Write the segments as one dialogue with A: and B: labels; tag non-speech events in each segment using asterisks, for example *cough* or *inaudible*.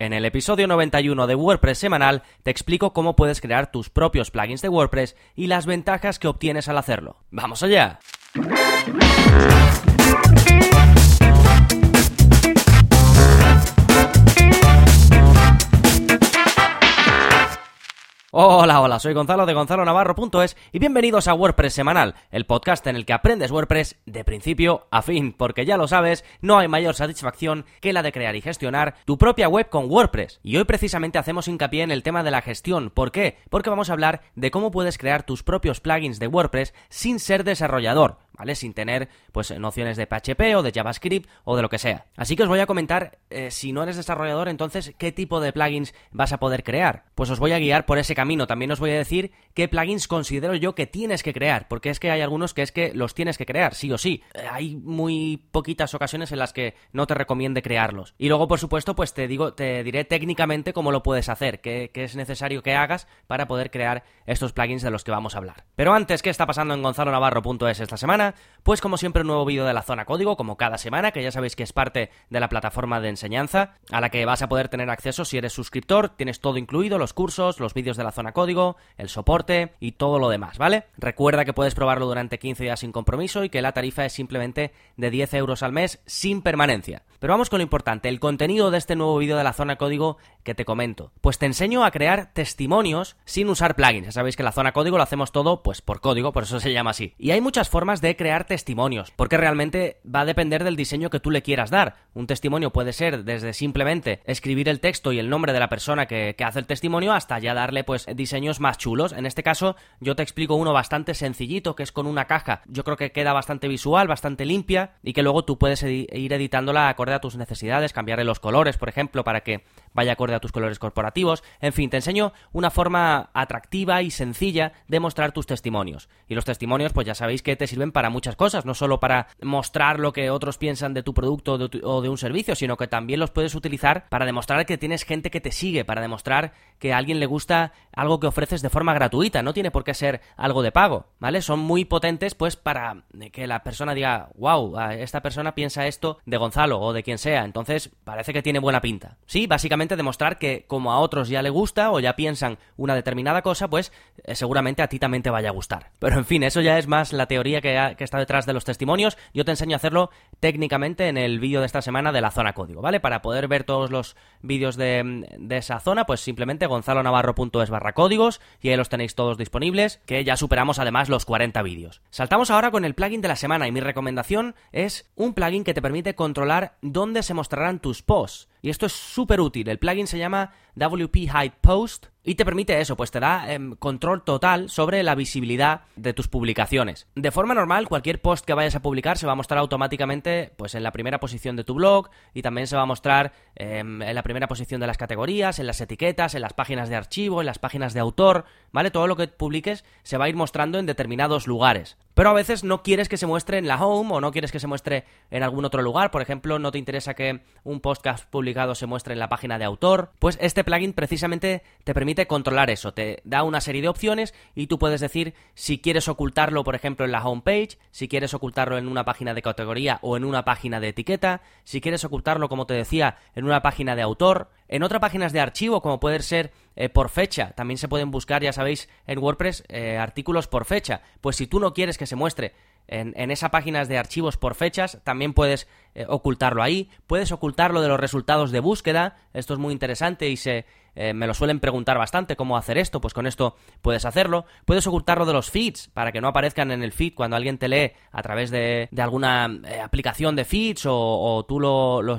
A: En el episodio 91 de WordPress semanal te explico cómo puedes crear tus propios plugins de WordPress y las ventajas que obtienes al hacerlo. ¡Vamos allá! Hola, hola, soy Gonzalo de Gonzalo Navarro.es y bienvenidos a WordPress Semanal, el podcast en el que aprendes WordPress de principio a fin, porque ya lo sabes, no hay mayor satisfacción que la de crear y gestionar tu propia web con WordPress. Y hoy precisamente hacemos hincapié en el tema de la gestión. ¿Por qué? Porque vamos a hablar de cómo puedes crear tus propios plugins de WordPress sin ser desarrollador. ¿Vale? Sin tener, pues, nociones de PHP o de JavaScript o de lo que sea. Así que os voy a comentar, eh, si no eres desarrollador, entonces, qué tipo de plugins vas a poder crear. Pues os voy a guiar por ese camino. También os voy a decir qué plugins considero yo que tienes que crear, porque es que hay algunos que es que los tienes que crear, sí o sí. Eh, hay muy poquitas ocasiones en las que no te recomiende crearlos. Y luego, por supuesto, pues te digo, te diré técnicamente cómo lo puedes hacer, qué, es necesario que hagas para poder crear estos plugins de los que vamos a hablar. Pero antes, ¿qué está pasando en gonzalonavarro.es esta semana? Pues como siempre un nuevo vídeo de la zona código, como cada semana, que ya sabéis que es parte de la plataforma de enseñanza, a la que vas a poder tener acceso si eres suscriptor, tienes todo incluido, los cursos, los vídeos de la zona código, el soporte y todo lo demás, ¿vale? Recuerda que puedes probarlo durante 15 días sin compromiso y que la tarifa es simplemente de 10 euros al mes sin permanencia. Pero vamos con lo importante, el contenido de este nuevo vídeo de la zona código que te comento. Pues te enseño a crear testimonios sin usar plugins. Ya sabéis que la zona código lo hacemos todo pues por código, por eso se llama así. Y hay muchas formas de crear testimonios, porque realmente va a depender del diseño que tú le quieras dar. Un testimonio puede ser desde simplemente escribir el texto y el nombre de la persona que, hace el testimonio hasta ya darle pues diseños más chulos. En este caso yo te explico uno bastante sencillito que es con una caja. Yo creo que queda bastante visual, bastante limpia y que luego tú puedes ir editándola acorde a tus necesidades, cambiarle los colores, por ejemplo, para que vaya acorde a tus colores corporativos. En fin, te enseño una forma atractiva y sencilla de mostrar tus testimonios. Y los testimonios, pues ya sabéis que te sirven para muchas cosas, no solo para mostrar lo que otros piensan de tu producto o de un servicio, sino que también los puedes utilizar para demostrar que tienes gente que te sigue, para demostrar que a alguien le gusta algo que ofreces de forma gratuita, no tiene por qué ser algo de pago, ¿vale? Son muy potentes pues para que la persona diga, wow, esta persona piensa esto de Gonzalo o de quien sea, entonces parece que tiene buena pinta. Sí, básicamente demostrar que como a otros ya le gusta o ya piensan una determinada cosa, pues eh, seguramente a ti también te vaya a gustar. Pero en fin, eso ya es más la teoría que, está detrás de los testimonios. Yo te enseño a hacerlo técnicamente en el vídeo de esta semana de la zona código, ¿vale? Para poder ver todos los vídeos de, de esa zona, pues simplemente gonzalonavarro.es barra códigos y ahí los tenéis todos disponibles, que ya superamos además los 40 vídeos. Saltamos ahora con el plugin de la semana y mi recomendación es un plugin que te permite controlar dónde se mostrarán tus posts. Y esto es súper útil. El plugin se llama WP Hide Post y te permite eso, pues te da em, control total sobre la visibilidad de tus publicaciones. De forma normal, cualquier post que vayas a publicar se va a mostrar automáticamente pues en la primera posición de tu blog y también se va a mostrar em, en la primera posición de las categorías, en las etiquetas, en las páginas de archivo, en las páginas de autor, ¿vale? Todo lo que publiques se va a ir mostrando en determinados lugares. Pero a veces no quieres que se muestre en la home o no quieres que se muestre en algún otro lugar, por ejemplo, no te interesa que un has publicado se muestre en la página de autor, pues este plugin precisamente te permite controlar eso. Te da una serie de opciones y tú puedes decir si quieres ocultarlo, por ejemplo, en la homepage, si quieres ocultarlo en una página de categoría o en una página de etiqueta, si quieres ocultarlo, como te decía, en una página de autor, en otras páginas de archivo, como puede ser eh, por fecha. También se pueden buscar, ya sabéis, en WordPress eh, artículos por fecha. Pues si tú no quieres que se muestre en, en esas páginas de archivos por fechas, también puedes eh, ocultarlo ahí. Puedes ocultarlo de los resultados de búsqueda. Esto es muy interesante y se, eh, me lo suelen preguntar bastante cómo hacer esto. Pues con esto puedes hacerlo. Puedes ocultarlo de los feeds para que no aparezcan en el feed cuando alguien te lee a través de, alguna eh, aplicación de feeds o, tú lo, lo,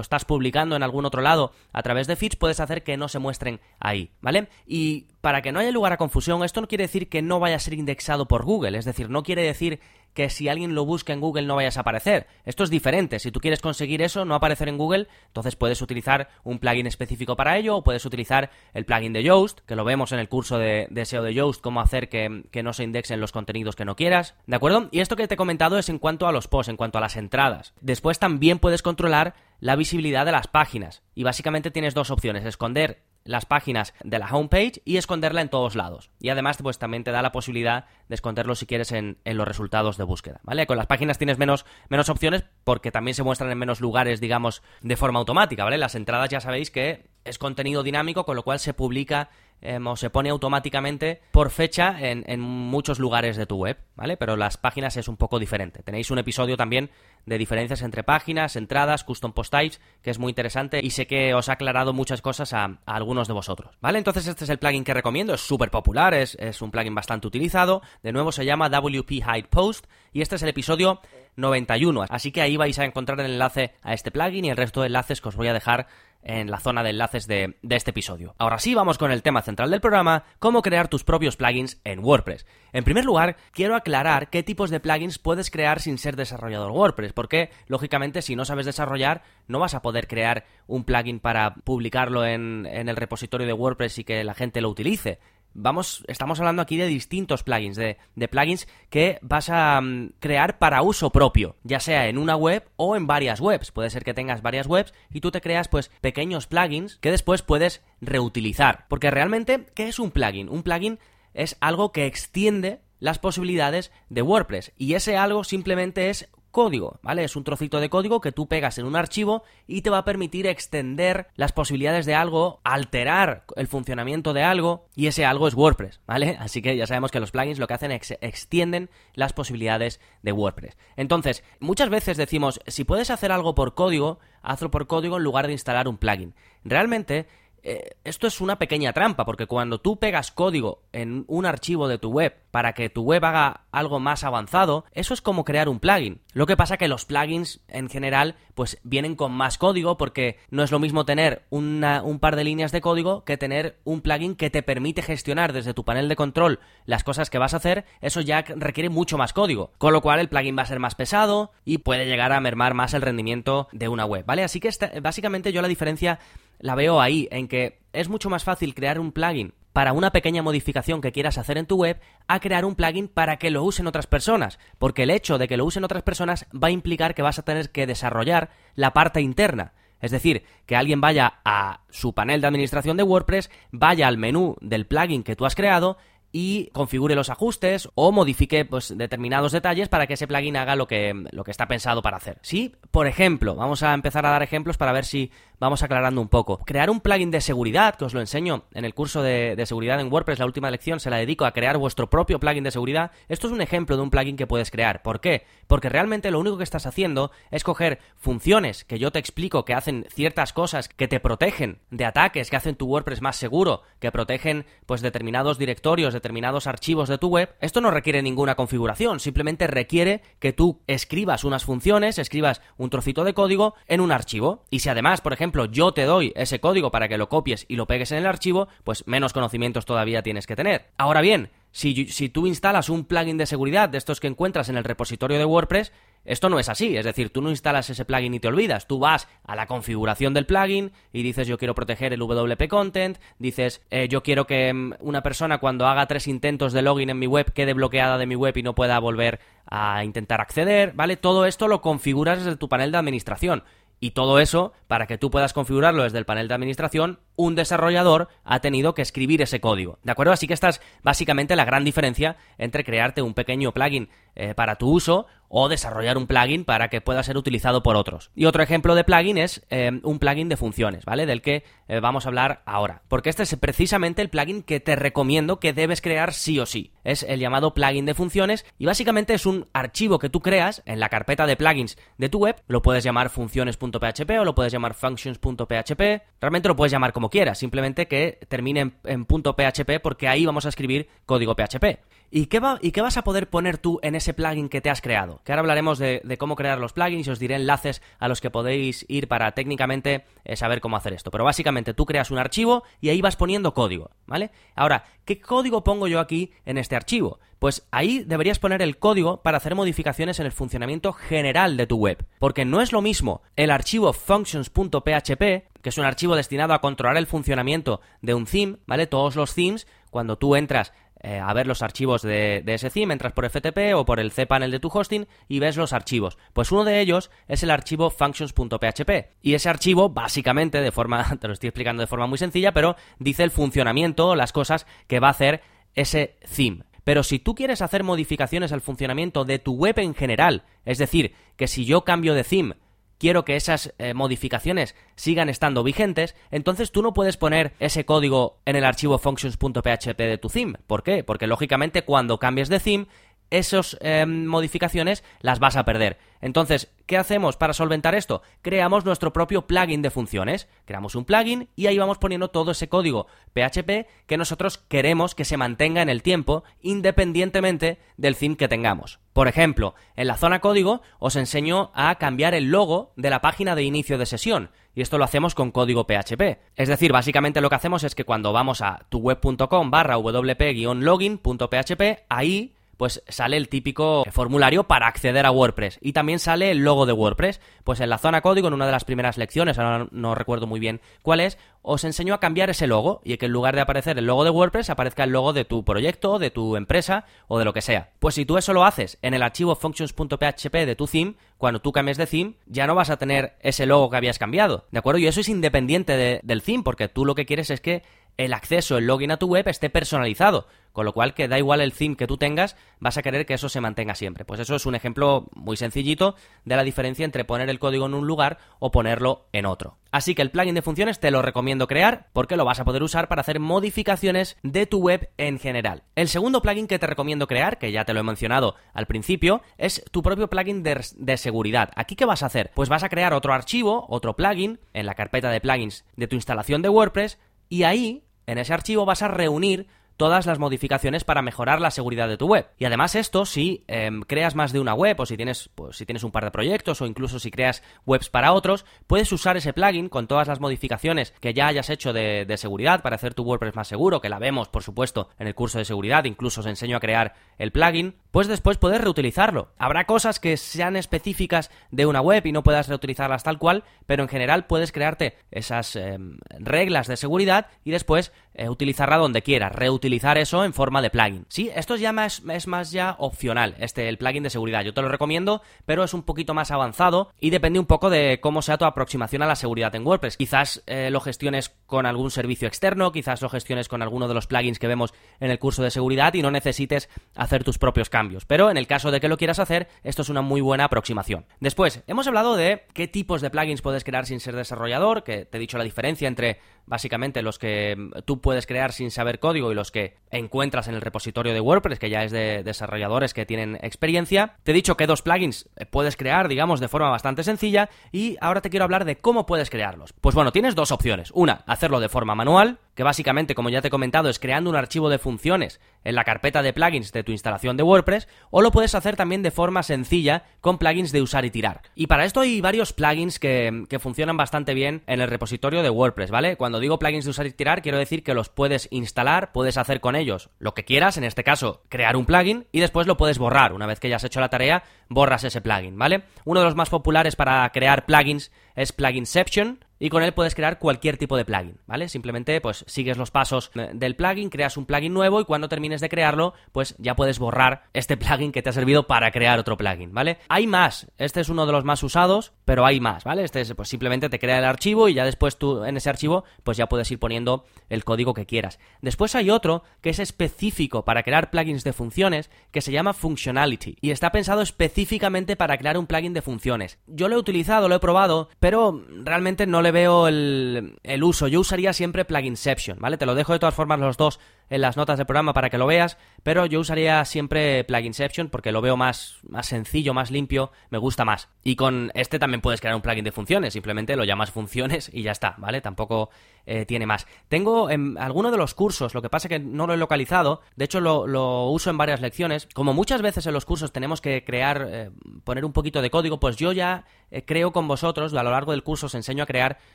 A: estás publicando en algún otro lado a través de feeds. Puedes hacer que no se muestren ahí, ¿vale? Y para que no haya lugar a confusión, esto no quiere decir que no vaya a ser indexado por Google. Es decir, no quiere decir que si alguien lo busca en Google no vayas a aparecer. Esto es diferente. Si tú quieres conseguir eso, no aparecer en Google, entonces puedes utilizar un plugin específico para ello o puedes utilizar el plugin de Yoast, que lo vemos en el curso de, SEO de Yoast, cómo hacer que, que, no se indexen los contenidos que no quieras. ¿De acuerdo? Y esto que te he comentado es en cuanto a los posts, en cuanto a las entradas. Después también puedes controlar la visibilidad de las páginas. Y básicamente tienes dos opciones, esconder las páginas de la homepage y esconderla en todos lados. Y además, pues también te da la posibilidad de esconderlo si quieres en, los resultados de búsqueda, ¿vale? Con las páginas tienes menos, opciones porque también se muestran en menos lugares, digamos, de forma automática, ¿vale? Las entradas ya sabéis que es contenido dinámico, con lo cual se publica em, o se pone automáticamente por fecha en, en, muchos lugares de tu web, ¿vale? Pero las páginas es un poco diferente. Tenéis un episodio también de diferencias entre páginas, entradas, custom post types, que es muy interesante y sé que os ha aclarado muchas cosas a, algunos de vosotros, ¿vale? Entonces este es el plugin que recomiendo, es súper popular, es, es un plugin bastante utilizado, de nuevo se llama WP Hide Post y este es el episodio 91, así que ahí vais a encontrar el enlace a este plugin y el resto de enlaces que os voy a dejar en la zona de enlaces de, este episodio. Ahora sí, vamos con el tema central del programa, cómo crear tus propios plugins en WordPress. En primer lugar, quiero aclarar qué tipos de plugins puedes crear sin ser desarrollador WordPress, porque, lógicamente, si no sabes desarrollar, no vas a poder crear un plugin para publicarlo en el repositorio de WordPress y que la gente lo utilice vamos, estamos hablando aquí de distintos plugins, de, plugins que vas a um, crear para uso propio, ya sea en una web o en varias webs. Puede ser que tengas varias webs y tú te creas pues pequeños plugins que después puedes reutilizar. Porque realmente, ¿qué es un plugin? Un plugin es algo que extiende las posibilidades de WordPress y ese algo simplemente es código, ¿vale? Es un trocito de código que tú pegas en un archivo y te va a permitir extender las posibilidades de algo, alterar el funcionamiento de algo y ese algo es WordPress, ¿vale? *laughs* Así que ya sabemos que los plugins lo que hacen es extienden las posibilidades de WordPress. Entonces, muchas veces decimos, si puedes hacer algo por código, hazlo por código en lugar de instalar un plugin. Realmente eh, esto es una pequeña trampa, porque cuando tú pegas código en un archivo de tu web para que tu web haga algo más avanzado, eso es como crear un plugin. Lo que pasa que los plugins en general pues vienen con más código porque no es lo mismo tener un par de líneas de código que tener un plugin que te permite gestionar desde tu panel de control las cosas que vas a hacer, eso ya requiere mucho más código, con lo cual el plugin va a ser más pesado y puede llegar a mermar más el rendimiento de una web, ¿vale? Así que básicamente yo la diferencia la veo ahí, en que es mucho más fácil crear un plugin para una pequeña modificación que quieras hacer en tu web a crear un plugin para que lo usen otras personas, porque el hecho de que lo usen otras personas va a implicar que vas a tener que desarrollar la parte interna. Es decir, que alguien vaya a su panel de administración de WordPress, vaya al menú del plugin que tú has creado y configure los ajustes o modifique pues, determinados detalles para que ese plugin haga lo que, lo que está pensado para hacer. Sí, por ejemplo, vamos a empezar a dar ejemplos para ver si vamos aclarando un poco. Crear un plugin de seguridad, que os lo enseño en el curso de, de, seguridad en WordPress, la última lección se la dedico a crear vuestro propio plugin de seguridad. Esto es un ejemplo de un plugin que puedes crear. ¿Por qué? Porque realmente lo único que estás haciendo es coger funciones que yo te explico que hacen ciertas cosas que te protegen de ataques, que hacen tu WordPress más seguro, que protegen pues determinados directorios, determinados archivos de tu web. Esto no requiere ninguna configuración, simplemente requiere que tú escribas unas funciones, escribas un trocito de código en un archivo. Y si además, por ejemplo, yo te doy ese código para que lo copies y lo pegues en el archivo, pues menos conocimientos todavía tienes que tener. Ahora bien, si, si, tú instalas un plugin de seguridad de estos que encuentras en el repositorio de WordPress, esto no es así, es decir, tú no instalas ese plugin y te olvidas, tú vas a la configuración del plugin y dices yo quiero proteger el WP Content, dices eh, yo quiero que mm, una persona cuando haga tres intentos de login en mi web quede bloqueada de mi web y no pueda volver a intentar acceder, ¿vale? Todo esto lo configuras desde tu panel de administración. Y todo eso, para que tú puedas configurarlo desde el panel de administración, un desarrollador ha tenido que escribir ese código. ¿De acuerdo? Así que esta es básicamente la gran diferencia entre crearte un pequeño plugin eh, para tu uso o desarrollar un plugin para que pueda ser utilizado por otros. Y otro ejemplo de plugin es eh, un plugin de funciones, ¿vale? Del que eh, vamos a hablar ahora. Porque este es precisamente el plugin que te recomiendo que debes crear sí o sí. Es el llamado plugin de funciones y básicamente es un archivo que tú creas en la carpeta de plugins de tu web. Lo puedes llamar funciones.php o lo puedes llamar functions.php. Realmente lo puedes llamar como quieras, simplemente que termine en, en .php porque ahí vamos a escribir código PHP. ¿Y qué, va, ¿Y vas a poder poner tú en ese plugin que te has creado? Que ahora hablaremos de, de cómo crear los plugins y os diré enlaces a los que podéis ir para técnicamente eh, saber cómo hacer esto. Pero básicamente tú creas un archivo y ahí vas poniendo código, ¿vale? Ahora, ¿qué código pongo yo aquí en este archivo? Pues ahí deberías poner el código para hacer modificaciones en el funcionamiento general de tu web. Porque no es lo mismo el archivo functions.php, que es un archivo destinado a controlar el funcionamiento de un theme, ¿vale? Todos los themes, cuando tú entras eh, a ver los archivos de, ese theme, entras por FTP o por el cPanel de tu hosting y ves los archivos. Pues uno de ellos es el archivo functions.php. Y ese archivo, básicamente, de forma, *laughs* te lo estoy explicando de forma muy sencilla, pero dice el funcionamiento, las cosas que va a hacer ese theme. Pero si tú quieres hacer modificaciones al funcionamiento de tu web en general, es decir, que si yo cambio de theme, quiero que esas eh, modificaciones sigan estando vigentes, entonces tú no puedes poner ese código en el archivo functions.php de tu theme. ¿Por qué? Porque lógicamente cuando cambies de theme, esas em, modificaciones las vas a perder. Entonces, ¿qué hacemos para solventar esto? Creamos nuestro propio plugin de funciones. Creamos un plugin y ahí vamos poniendo todo ese código PHP que nosotros queremos que se mantenga en el tiempo independientemente del theme que tengamos. Por ejemplo, en la zona código os enseño a cambiar el logo de la página de inicio de sesión. Y esto lo hacemos con código PHP. Es decir, básicamente lo que hacemos es que cuando vamos a tuweb.com barra wp-login.php, ahí pues sale el típico formulario para acceder a WordPress. Y también sale el logo de WordPress. Pues en la zona código, en una de las primeras lecciones, ahora no recuerdo muy bien cuál es, os enseño a cambiar ese logo y que en lugar de aparecer el logo de WordPress aparezca el logo de tu proyecto, de tu empresa o de lo que sea. Pues si tú eso lo haces en el archivo functions.php de tu theme, cuando tú cambies de theme, ya no vas a tener ese logo que habías cambiado. ¿De acuerdo? Y eso es independiente del theme, porque tú lo que quieres es que el acceso, el login a tu web esté personalizado. Con lo cual, que da igual el theme que tú tengas, vas a querer que eso se mantenga siempre. Pues eso es un ejemplo muy sencillito de la diferencia entre poner el código en un lugar o ponerlo en otro. Así que el plugin de funciones te lo recomiendo crear porque lo vas a poder usar para hacer modificaciones de tu web en general. El segundo plugin que te recomiendo crear, que ya te lo he mencionado al principio, es tu propio plugin de, seguridad. ¿Aquí qué vas a hacer? Pues vas a crear otro archivo, otro plugin, en la carpeta de plugins de tu instalación de WordPress, y ahí, en ese archivo, vas a reunir todas las modificaciones para mejorar la seguridad de tu web. Y además esto, si em, creas más de una web o si tienes, pues, si tienes un par de proyectos o incluso si creas webs para otros, puedes usar ese plugin con todas las modificaciones que ya hayas hecho de, seguridad para hacer tu WordPress más seguro, que la vemos, por supuesto, en el curso de seguridad, incluso os enseño a crear el plugin, pues después puedes reutilizarlo. Habrá cosas que sean específicas de una web y no puedas reutilizarlas tal cual, pero en general puedes crearte esas em, reglas de seguridad y después eh, utilizarla donde quieras, reutilizar eso en forma de plugin. Sí, esto es ya es más ya opcional, este, el plugin de seguridad. Yo te lo recomiendo, pero es un poquito más avanzado y depende un poco de cómo sea tu aproximación a la seguridad en WordPress. Quizás eh, lo gestiones con algún servicio externo, quizás lo gestiones con alguno de los plugins que vemos en el curso de seguridad y no necesites hacer tus propios cambios. Pero en el caso de que lo quieras hacer, esto es una muy buena aproximación. Después, hemos hablado de qué tipos de plugins puedes crear sin ser desarrollador, que te he dicho la diferencia entre básicamente los que tú puedes crear sin saber código y los que encuentras en el repositorio de WordPress, que ya es de desarrolladores que tienen experiencia. Te he dicho que dos plugins puedes crear, digamos, de forma bastante sencilla y ahora te quiero hablar de cómo puedes crearlos. Pues bueno, tienes dos opciones. Una, hacerlo de forma manual, que básicamente, como ya te he comentado, es creando un archivo de funciones en la carpeta de plugins de tu instalación de WordPress, o lo puedes hacer también de forma sencilla con plugins de usar y tirar. Y para esto hay varios plugins que, que funcionan bastante bien en el repositorio de WordPress, ¿vale? Cuando digo plugins de usar y tirar, quiero decir que los puedes instalar, puedes hacer con ellos lo que quieras, en este caso, crear un plugin, y después lo puedes borrar. Una vez que ya has hecho la tarea, borras ese plugin, ¿vale? Uno de los más populares para crear plugins es Pluginception, y con él puedes crear cualquier tipo de plugin, ¿vale? Simplemente pues sigues los pasos del plugin, creas un plugin nuevo y cuando termines de crearlo, pues ya puedes borrar este *laughs* plugin que te ha servido para crear otro plugin, ¿vale? Hay más, este es uno de los más usados, pero hay más, ¿vale? Este es, pues simplemente te crea el archivo y ya después tú en ese archivo pues ya puedes ir poniendo el código que quieras. Después hay otro que es específico para crear plugins de funciones que se llama Functionality y está pensado específicamente para crear un plugin de funciones. Yo lo he utilizado, lo he probado, pero realmente no le veo el, el, uso. Yo usaría siempre Pluginception, ¿vale? Te lo dejo de todas formas los dos en las notas del programa para que lo veas, pero yo usaría siempre Pluginception porque lo veo más, más sencillo, más limpio, me gusta más. Y con este también puedes crear un plugin de funciones, simplemente lo llamas funciones y ya está, ¿vale? Tampoco eh, tiene más. Tengo en alguno de los cursos, lo que pasa que no lo he localizado, de hecho lo, uso en varias lecciones, como muchas veces en los cursos tenemos que crear, eh, poner un poquito de código, pues yo ya eh, creo con vosotros, a lo largo del curso os enseño a crear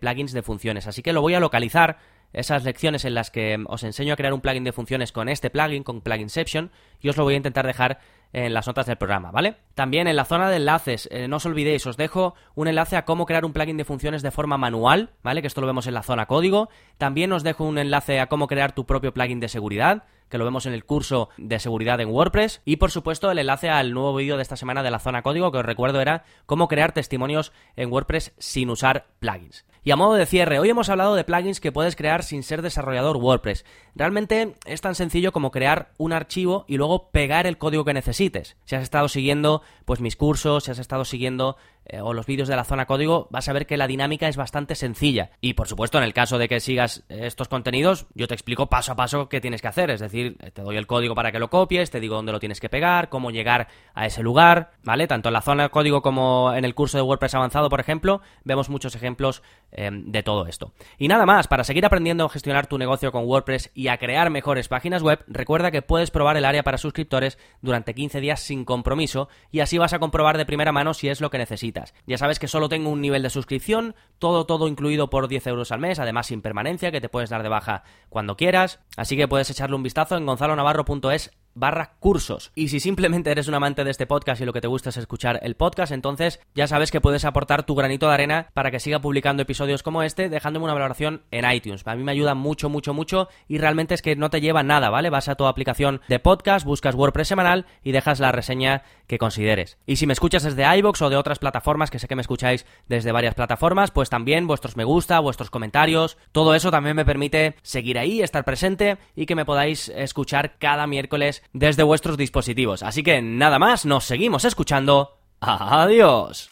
A: plugins de funciones, así que lo voy a localizar esas lecciones en las que os enseño a crear un plugin de funciones con este plugin, con Pluginception, y os lo voy a intentar dejar en las notas del programa, ¿vale? También en la zona de enlaces, eh, no os olvidéis, os dejo un enlace a cómo crear un plugin de funciones de forma manual, ¿vale? Que esto lo vemos en la zona código. También os dejo un enlace a cómo crear tu propio plugin de seguridad, que lo vemos en el curso de seguridad en WordPress. Y por supuesto el enlace al nuevo vídeo de esta semana de la zona código, que os recuerdo era cómo crear testimonios en WordPress sin usar plugins. Y a modo de cierre, hoy hemos hablado de plugins que puedes crear sin ser desarrollador WordPress. Realmente es tan sencillo como crear un archivo y luego pegar el código que necesites. Si has estado siguiendo pues mis cursos, si has estado siguiendo eh, o los vídeos de la zona código, vas a ver que la dinámica es bastante sencilla. Y por supuesto, en el caso de que sigas estos contenidos, yo te explico paso a paso qué tienes que hacer. Es decir, te doy el código para que lo copies, te digo dónde lo tienes que pegar, cómo llegar a ese lugar, ¿vale? Tanto en la zona código como en el curso de WordPress avanzado, por ejemplo, vemos muchos ejemplos em, de todo esto. Y nada más, para seguir aprendiendo a gestionar tu negocio con WordPress y a crear mejores páginas web, recuerda que puedes probar el área para suscriptores durante 15 días sin compromiso y así vas a comprobar de primera mano si es lo que necesitas. Ya sabes que solo tengo un nivel de suscripción, todo, todo incluido por 10 euros al mes, además sin permanencia, que te puedes dar de baja cuando quieras, así que puedes echarle un vistazo en gonzalonavarro.es barra cursos. Y si simplemente eres un amante de este podcast y lo que te gusta es escuchar el podcast, entonces ya sabes que puedes aportar tu granito de arena para que siga publicando episodios como este, dejándome una valoración en iTunes. A mí me ayuda mucho, mucho, mucho y realmente es que no te lleva nada, ¿vale? Vas a tu aplicación de podcast, buscas WordPress semanal y dejas la reseña que consideres. Y si me escuchas desde iBox o de otras plataformas, que sé que me escucháis desde varias plataformas, pues también vuestros me gusta, vuestros comentarios, todo eso también me permite seguir ahí, estar presente y que me podáis escuchar cada miércoles desde vuestros dispositivos. Así que nada más, nos seguimos escuchando. Adiós.